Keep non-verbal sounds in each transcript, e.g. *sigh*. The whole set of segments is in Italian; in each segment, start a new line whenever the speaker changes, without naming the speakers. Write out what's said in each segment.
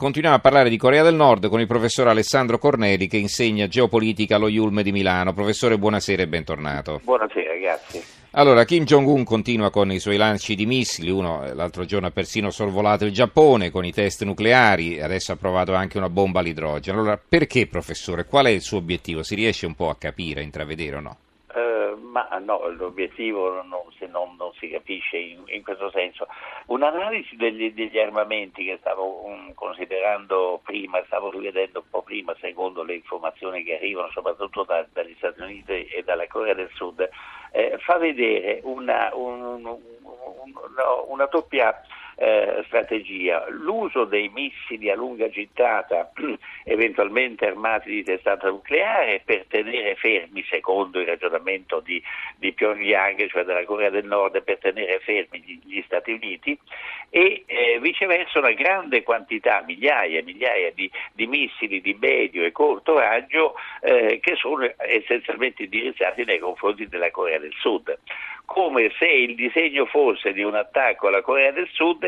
Continuiamo a parlare di Corea del Nord con il professor Alessandro Corneli che insegna geopolitica allo Yulm di Milano. Professore, buonasera e bentornato.
Buonasera, grazie.
Allora, Kim Jong-un continua con i suoi lanci di missili, uno l'altro giorno ha persino sorvolato il Giappone con i test nucleari, adesso ha provato anche una bomba all'idrogeno. Allora, perché, professore? Qual è il suo obiettivo? Si riesce un po' a capire, a intravedere o no?
Ma no, l'obiettivo non, se non, non si capisce in, in, questo senso. Un'analisi degli, degli armamenti che stavo um, considerando prima, stavo rivedendo un po' prima, secondo le informazioni che arrivano soprattutto da, dagli Stati Uniti e dalla Corea del Sud, eh, fa vedere una, un, un, no, una doppia eh, strategia. L'uso dei missili a lunga gittata, *clears throat* eventualmente armati di testata nucleare, per tenere fermi, secondo il ragionamento di, di Pyongyang, cioè della Corea del Nord, per tenere fermi gli, gli Stati Uniti, e eh, viceversa una grande quantità, migliaia e migliaia di, di, missili di medio e corto raggio eh, che sono essenzialmente indirizzati nei confronti della Corea del Sud come se il disegno fosse di un attacco alla Corea del Sud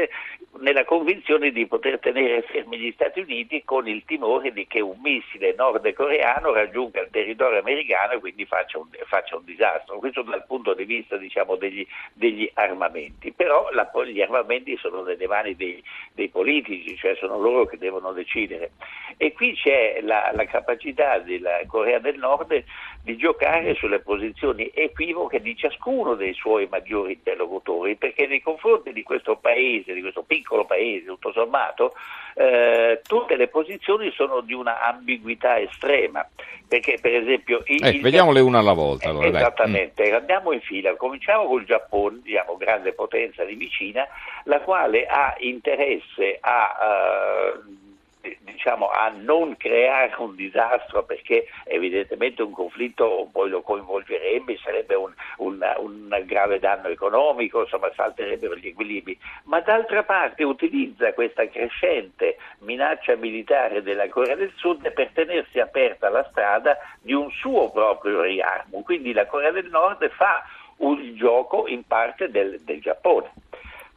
nella convinzione di poter tenere fermi gli Stati Uniti con il timore di che un missile nordcoreano raggiunga il territorio americano e quindi faccia un, faccia un disastro. Questo dal punto di vista diciamo, degli, degli, armamenti. Però la, gli armamenti sono nelle mani dei, dei, politici, cioè sono loro che devono decidere. E qui c'è la, la capacità della Corea del Nord di giocare sulle posizioni equivoche di ciascuno dei suoi maggiori interlocutori, perché nei confronti di questo paese, di questo piccolo paese, tutto sommato, eh, tutte le posizioni sono di una ambiguità estrema. Perché, per esempio,
il, eh, vediamole una alla volta. Allora,
esattamente, dai. andiamo in fila. Cominciamo col Giappone, diciamo, grande potenza di vicina, la quale ha interesse a. Uh, diciamo, a non creare un disastro perché evidentemente un conflitto poi lo coinvolgerebbe, sarebbe un, un, un grave danno economico, insomma salterebbero gli equilibri, ma d'altra parte utilizza questa crescente minaccia militare della Corea del Sud per tenersi aperta la strada di un suo proprio riarmo, quindi la Corea del Nord fa un gioco in parte del, del Giappone.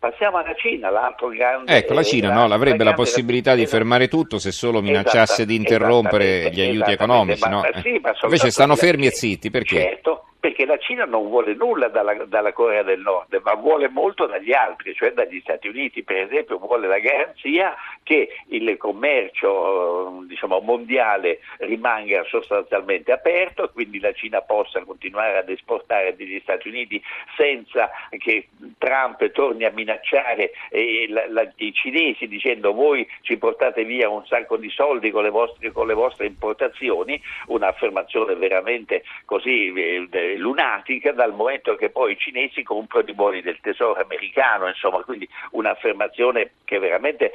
Passiamo alla Cina, l'altro grande...
Ecco, la Cina no, avrebbe la, la possibilità di fermare tutto se solo minacciasse di interrompere gli aiuti economici, no? Ma, sì, ma Invece stanno fermi e zitti, perché?
Certo, perché la Cina non vuole nulla dalla, dalla, Corea del Nord, ma vuole molto dagli altri, cioè dagli Stati Uniti, per esempio, vuole la garanzia che il commercio diciamo, mondiale rimanga sostanzialmente aperto, quindi la Cina possa continuare ad esportare degli Stati Uniti senza che Trump torni a minacciare eh, la, la, i cinesi dicendo voi ci portate via un sacco di soldi con le vostre, con le vostre importazioni, un'affermazione veramente così eh, lunatica dal momento che poi i cinesi comprano i buoni del tesoro americano, insomma, quindi un'affermazione che veramente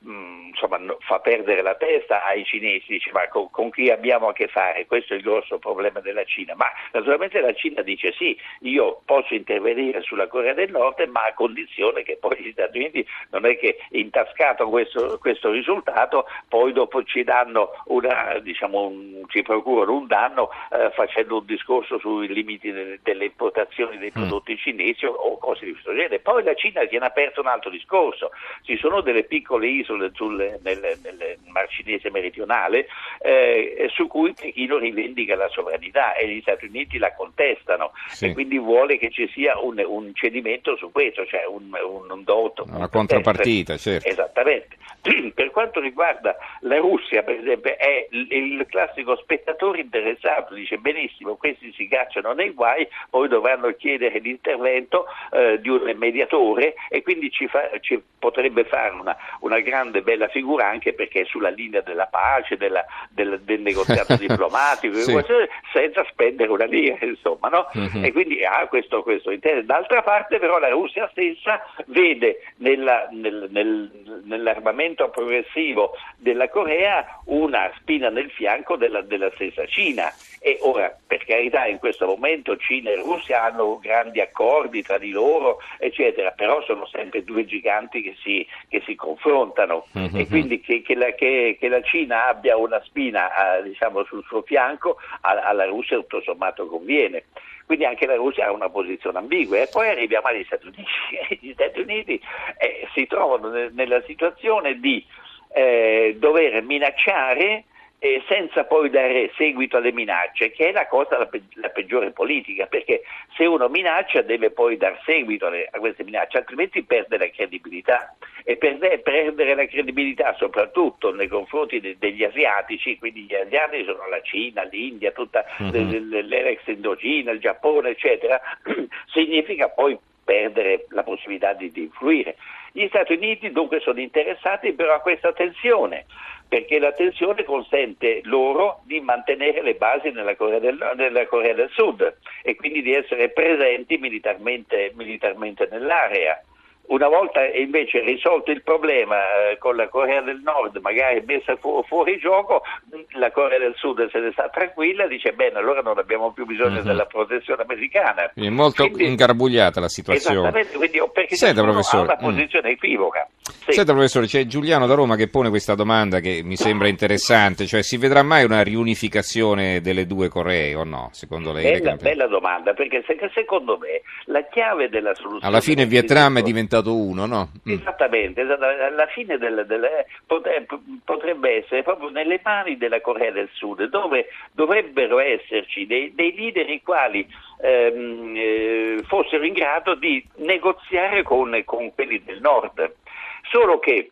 mh, mm, insomma, fa perdere la testa ai cinesi, dice ma con, con, chi abbiamo a che fare? Questo è il grosso problema della Cina, ma naturalmente la Cina dice sì, io posso intervenire sulla Corea del Nord, ma a condizione che poi gli Stati Uniti non è che intascato questo, questo risultato, poi dopo ci danno una, diciamo, un, ci procurano un danno eh, facendo un discorso sui limiti delle, delle importazioni dei mm. prodotti cinesi o, o, cose di questo genere. Poi la Cina tiene aperto un altro discorso, ci sono delle piccole isole sul, nel, nel, Mar Cinese meridionale eh, su cui Pechino rivendica la sovranità e gli Stati Uniti la contestano sì. e quindi vuole che ci sia un, un cedimento su questo, cioè un, un, un dotto.
Una contropartita, certo.
Esattamente. *clears throat* Per quanto riguarda la Russia, per esempio, è il, il classico spettatore interessato, dice benissimo, questi si cacciano nei guai, poi dovranno chiedere l'intervento eh, di un mediatore e quindi ci, fa, ci potrebbe fare una, una, grande bella figura anche perché è sulla linea della pace, della, del, del, negoziato *laughs* diplomatico, sì. senza spendere una lira, *laughs* insomma, no? uh-huh. E quindi ha ah, questo, questo interesse. D'altra parte però la Russia stessa vede nella, nel, nel, nell'armamento progressivo della Corea una spina nel fianco della, della stessa Cina e ora, per carità, in questo momento Cina e Russia hanno grandi accordi tra di loro, eccetera, però sono sempre due giganti che si, che si confrontano mm-hmm. e quindi che, che, la, che, che, la, Cina abbia una spina eh, diciamo, sul suo fianco alla Russia tutto sommato conviene. Quindi anche la Russia ha una posizione ambigua. E poi arriviamo agli Stati Uniti. *laughs* Gli Stati Uniti eh, si trovano nella situazione di eh, dover minacciare eh, senza poi dare seguito alle minacce, che è la cosa la, pe- la, peggiore politica, perché se uno minaccia deve poi dar seguito alle, a queste minacce, altrimenti perde la credibilità e perde, perdere la credibilità soprattutto nei confronti de- degli asiatici, quindi gli asiatici sono la Cina, l'India, tutta uh-huh. l'ex Indocina, il Giappone, eccetera, *clears throat* significa poi perdere la possibilità di, di influire. Gli Stati Uniti dunque sono interessati però a questa tensione perché la tensione consente loro di mantenere le basi nella Corea del, nella Corea del Sud e quindi di essere presenti militarmente, militarmente nell'area. Una volta invece risolto il problema eh, con la Corea del Nord, magari messa fu- fuori gioco, la Corea del Sud se ne sta tranquilla e dice bene, allora non abbiamo più bisogno uh-huh. della protezione americana.
È molto quindi, ingarbugliata la situazione.
Esattamente, quindi, perché Senta, professore, ha una mm. posizione mm. equivoca.
Sì. Senta professore, c'è Giuliano da Roma che pone questa domanda che mi sembra interessante, cioè si vedrà mai una riunificazione delle due Coree o no, secondo lei?
Bella, bella domanda, perché secondo me la chiave della soluzione...
Alla fine Vietnam è diventato diventato uno, no?
Mm. Esattamente, alla fine del, del, potrebbe essere proprio nelle mani della Corea del Sud, dove dovrebbero esserci dei, dei leader i quali ehm, eh, fossero in grado di negoziare con, con quelli del Nord. Solo che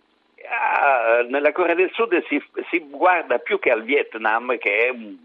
ah, nella Corea del Sud si, si, guarda più che al Vietnam, che è un,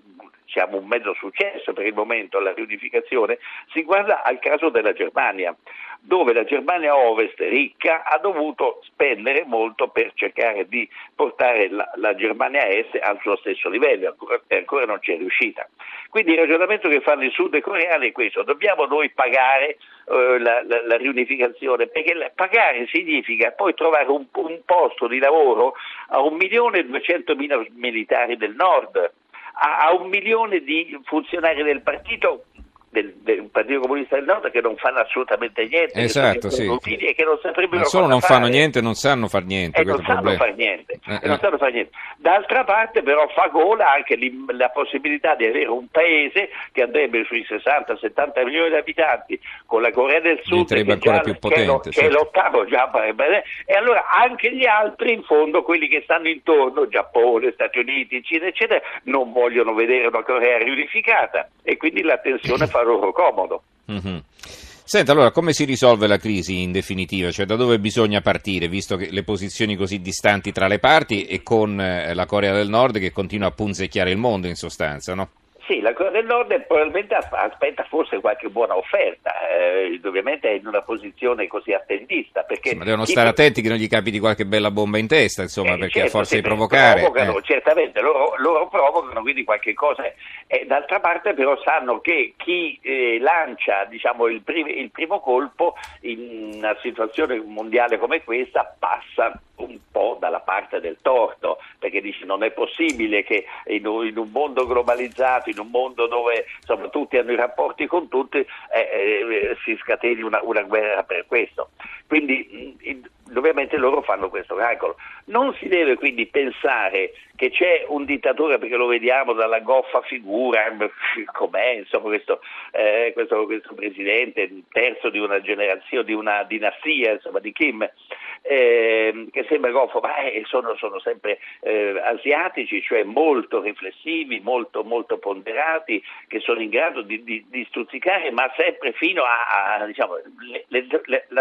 diciamo, un mezzo successo per il momento alla riunificazione, si guarda al caso della Germania dove la Germania Ovest ricca ha dovuto spendere molto per cercare di portare la, la Germania Est al suo stesso livello, ancora, ancora non ci è riuscita. Quindi il ragionamento che fanno i sudcoreani è questo, dobbiamo noi pagare eh, la, la, la, riunificazione, perché la, pagare significa poi trovare un, un posto di lavoro a un milione e duecentomila militari del nord, a, un milione di funzionari del partito del, del, Partito Comunista del Nord che non fanno assolutamente niente,
esatto, sì.
e che non saprebbero
Ma solo non
fare.
fanno niente, non sanno far niente.
E non sanno fare niente, eh, eh. non sanno fare niente. D'altra parte però fa gola anche la possibilità di avere un paese che andrebbe sui 60-70 milioni di abitanti con la Corea del Sud che,
ancora già, più potente,
che, lo, certo. che è l'ottavo già e allora anche gli altri in fondo, quelli che stanno intorno, Giappone, Stati Uniti, Cina eccetera, non vogliono vedere una Corea riunificata e quindi la tensione *clears throat* fa loro comodo.
Mm-hmm. Senta, allora come si risolve la crisi in definitiva? Cioè da dove bisogna partire, visto che le posizioni così distanti tra le parti e con eh, la Corea del Nord che continua a punzecchiare il mondo in sostanza, no?
Sì, la Corea del Nord probabilmente aspetta forse qualche buona offerta, eh, ovviamente è in una posizione così attendista. Perché
ma devono stare attenti che non gli capiti qualche bella bomba in testa, insomma, eh, perché certo, a forza di provocare.
Provocano, eh. Certamente, loro, loro, provocano quindi qualche cosa. Eh, d'altra parte però sanno che chi eh, lancia diciamo, il, prim- il primo colpo in una situazione mondiale come questa passa un po' dalla parte del torto, perché dice non è possibile che in un, in un mondo globalizzato, in un mondo dove insomma, tutti hanno i rapporti con tutti, eh, eh, si scateni una, una, guerra per questo. Quindi mh, ovviamente loro fanno questo calcolo. Non si deve quindi pensare che c'è un dittatore, perché lo vediamo dalla goffa figura, *laughs* com'è insomma, questo, eh, questo, questo presidente, terzo di una generazione, di una dinastia insomma, di Kim, eh, che sembra goffo, ma eh, sono, sono, sempre eh, asiatici, cioè molto riflessivi, molto, molto ponderati, che sono in grado di, di, di stuzzicare, ma sempre fino a, a diciamo,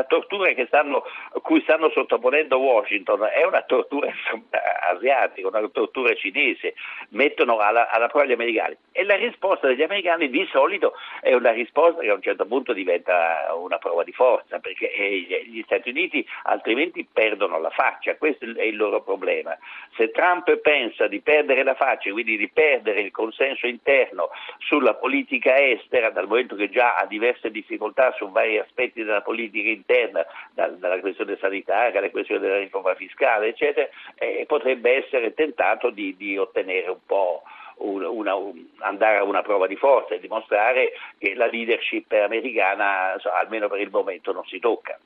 tortura stanno, cui stanno sottoponendo Washington è una tortura *laughs* asiatica, una tortura cinese, mettono alla, alla prova gli americani. E la risposta degli americani di solito è una risposta che a un certo punto diventa una prova di forza, perché eh, gli Stati Uniti altrimenti perdono la faccia, questo è il loro problema. Se Trump pensa di perdere la faccia, quindi di perdere il consenso interno sulla politica estera, dal momento che già ha diverse difficoltà su vari aspetti della politica interna, dalla questione sanitaria alla questione della riforma fiscale, eccetera, eh, potrebbe essere tentato di, di ottenere un po' una, una, andare a una prova di forza e dimostrare che la leadership americana, almeno per il momento, non si tocca.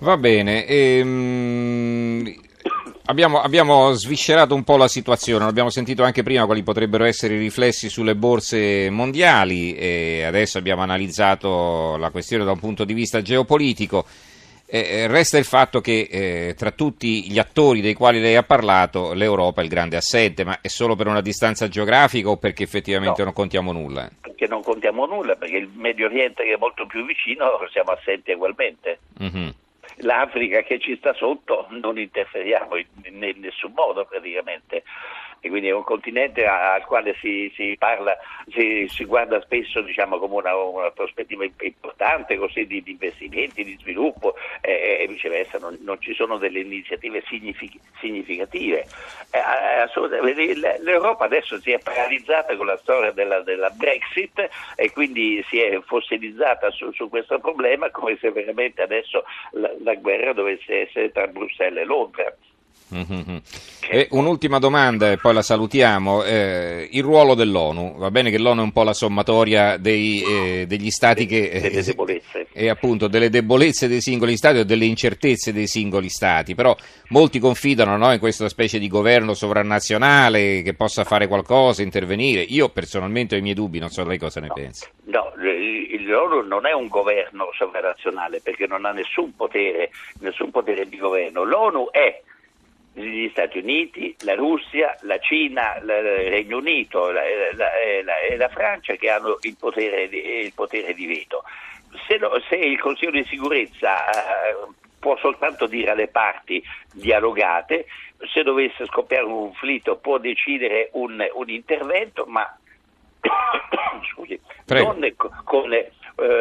Va bene, ehm, abbiamo, abbiamo, sviscerato un po' la situazione, abbiamo sentito anche prima quali potrebbero essere i riflessi sulle borse mondiali e adesso abbiamo analizzato la questione da un punto di vista geopolitico. Eh, resta il fatto che eh, tra tutti gli attori dei quali lei ha parlato l'Europa è il grande assente, ma è solo per una distanza geografica o perché effettivamente no, non contiamo nulla?
Perché non contiamo nulla, perché il Medio Oriente che è molto più vicino siamo assenti ugualmente. Mm-hmm. L'Africa che ci sta sotto non interferiamo in, in nessun modo praticamente e quindi è un continente al quale si, si parla, si, si, guarda spesso diciamo, come una, una, prospettiva importante così, di, di, investimenti, di sviluppo eh, e viceversa non, non, ci sono delle iniziative signific- significative. Eh, L'Europa adesso si è paralizzata con la storia della, della Brexit e quindi si è fossilizzata su, su, questo problema come se veramente adesso la, la guerra dovesse essere tra Bruxelles e Londra.
Mm-hmm. E un'ultima domanda e poi la salutiamo. Eh, il ruolo dell'ONU, va bene che l'ONU è un po' la sommatoria dei, eh, degli stati che...
Eh, delle debolezze. *laughs*
E appunto delle debolezze dei singoli stati o delle incertezze dei singoli stati, però molti confidano no, in questa specie di governo sovranazionale che possa fare qualcosa, intervenire. Io personalmente ho i miei dubbi, non so lei cosa ne
no,
pensa.
No, l'ONU non è un governo sovranazionale perché non ha nessun potere, nessun potere di governo. L'ONU è gli Stati Uniti, la Russia, la Cina, il Regno Unito la, la, la, e la Francia che hanno il potere di, il potere di veto. Se, no, se, il Consiglio di sicurezza eh, può soltanto dire alle parti dialogate, se dovesse scoppiare un conflitto può decidere un, un intervento, ma *coughs* scusi, non con eh,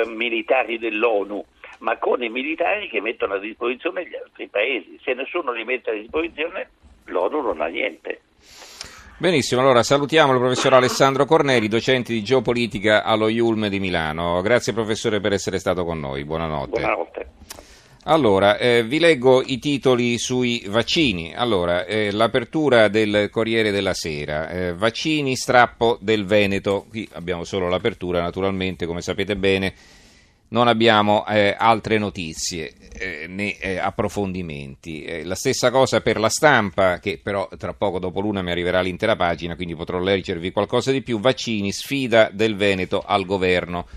militari dell'ONU ma con i militari che mettono a disposizione gli altri paesi. Se nessuno li mette a disposizione, l'ONU non ha niente.
Benissimo, allora salutiamo il professor Alessandro Corneri, docente di geopolitica allo IULM di Milano. Grazie professore per essere stato con noi, buonanotte.
Buonanotte.
Allora, eh, vi leggo i titoli sui vaccini. Allora, eh, l'apertura del Corriere della Sera, eh, vaccini, strappo del Veneto. Qui abbiamo solo l'apertura, naturalmente, come sapete bene non abbiamo eh, altre notizie eh, né eh, approfondimenti. Eh, la stessa cosa per la stampa, che però tra poco dopo l'una mi arriverà l'intera pagina, quindi potrò leggervi qualcosa di più. Vaccini, sfida del Veneto al governo.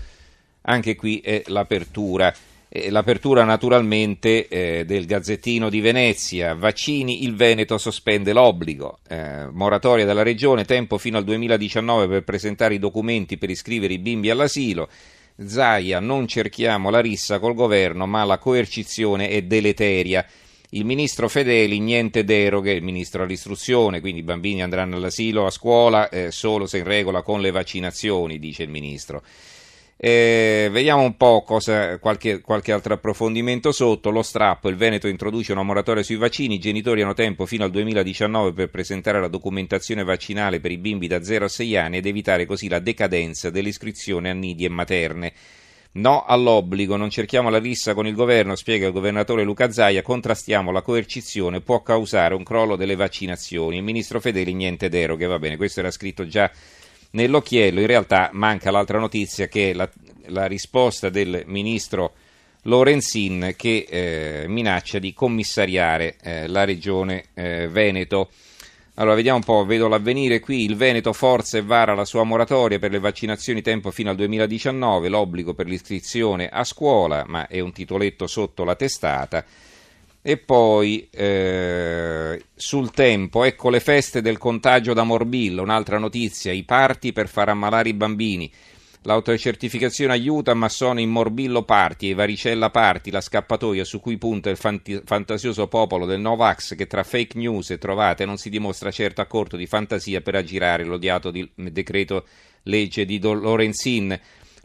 Anche qui è l'apertura. Eh, l'apertura naturalmente eh, del Gazzettino di Venezia, vaccini, il Veneto sospende l'obbligo, moratoria della regione, tempo fino al 2019 per presentare i documenti per iscrivere i bimbi all'asilo, Zaia, non cerchiamo la rissa col governo, ma la coercizione è deleteria. Il ministro Fedeli, niente deroghe, il ministro all'istruzione, quindi i bambini andranno all'asilo, a scuola, eh, solo se in regola con le vaccinazioni, dice il ministro. Eh, vediamo un po' cosa, qualche, qualche, altro approfondimento sotto. Lo strappo, il Veneto introduce una moratoria sui vaccini, i genitori hanno tempo fino al 2019 per presentare la documentazione vaccinale per i bimbi da 0 a 6 anni ed evitare così la decadenza dell'iscrizione a nidi e materne. No all'obbligo, non cerchiamo la rissa con il governo, spiega il governatore Luca Zaia, contrastiamo la coercizione, può causare un crollo delle vaccinazioni. Il ministro Fedeli niente deroghe, va bene, questo era scritto già nell'occhiello. In realtà manca l'altra notizia che è la, la risposta del ministro Lorenzin che eh, minaccia di commissariare eh, la regione eh, Veneto. Allora, vediamo un po', vedo l'avvenire qui, il Veneto forza e vara la sua moratoria per le vaccinazioni tempo fino al 2019, l'obbligo per l'iscrizione a scuola, ma è un titoletto sotto la testata. E poi eh, sul tempo, ecco le feste del contagio da morbillo, un'altra notizia, i parti per far ammalare i bambini. L'autocertificazione aiuta, ma sono in morbillo parti e varicella parti, la scappatoia su cui punta il fanti- fantasioso popolo del Novax che tra fake news e trovate non si dimostra certo a corto di fantasia per aggirare l'odiato di- decreto legge di Lorenzin.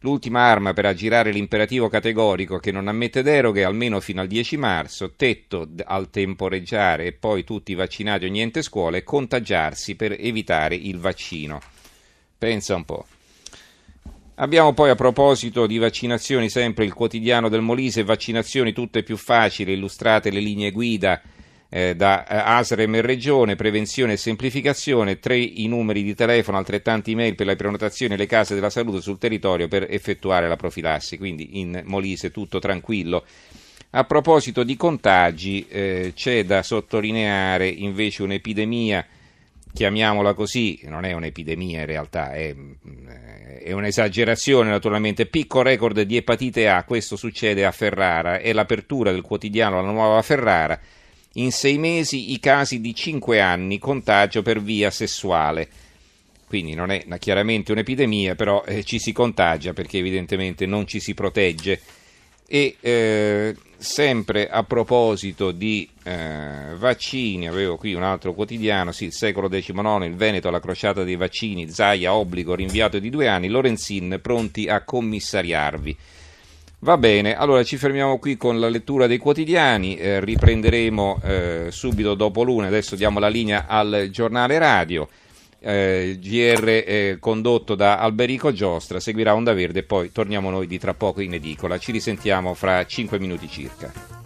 L'ultima arma per aggirare l'imperativo categorico che non ammette deroghe almeno fino al 10 marzo, tetto al temporeggiare e poi tutti vaccinati o niente scuola e contagiarsi per evitare il vaccino. Pensa un po'. Abbiamo poi a proposito di vaccinazioni sempre il quotidiano del Molise, vaccinazioni tutte più facili, illustrate le linee guida eh, da eh, Asrem e Regione, prevenzione e semplificazione, tre i numeri di telefono, altrettanti email per le prenotazioni e le case della salute sul territorio per effettuare la profilassi, quindi in Molise tutto tranquillo. A proposito di contagi, eh, c'è da sottolineare invece un'epidemia chiamiamola così, non è un'epidemia in realtà, è, è un'esagerazione naturalmente, picco record di epatite A, questo succede a Ferrara, è l'apertura del quotidiano La Nuova Ferrara, in sei mesi i casi di cinque anni, contagio per via sessuale. Quindi non è chiaramente un'epidemia, però eh, ci si contagia perché evidentemente non ci si protegge. E eh, sempre a proposito di eh, vaccini, avevo qui un altro quotidiano, sì, il secolo XIX, il Veneto alla crociata dei vaccini, Zaia obbligo rinviato di due anni, Lorenzin pronti a commissariarvi. Va bene, allora ci fermiamo qui con la lettura dei quotidiani, eh, riprenderemo eh, subito dopo l'una, adesso diamo la linea al giornale radio, eh, GR eh, condotto da Alberico Giostra, seguirà Onda Verde e poi torniamo noi di tra poco in edicola, ci risentiamo fra 5 minuti circa.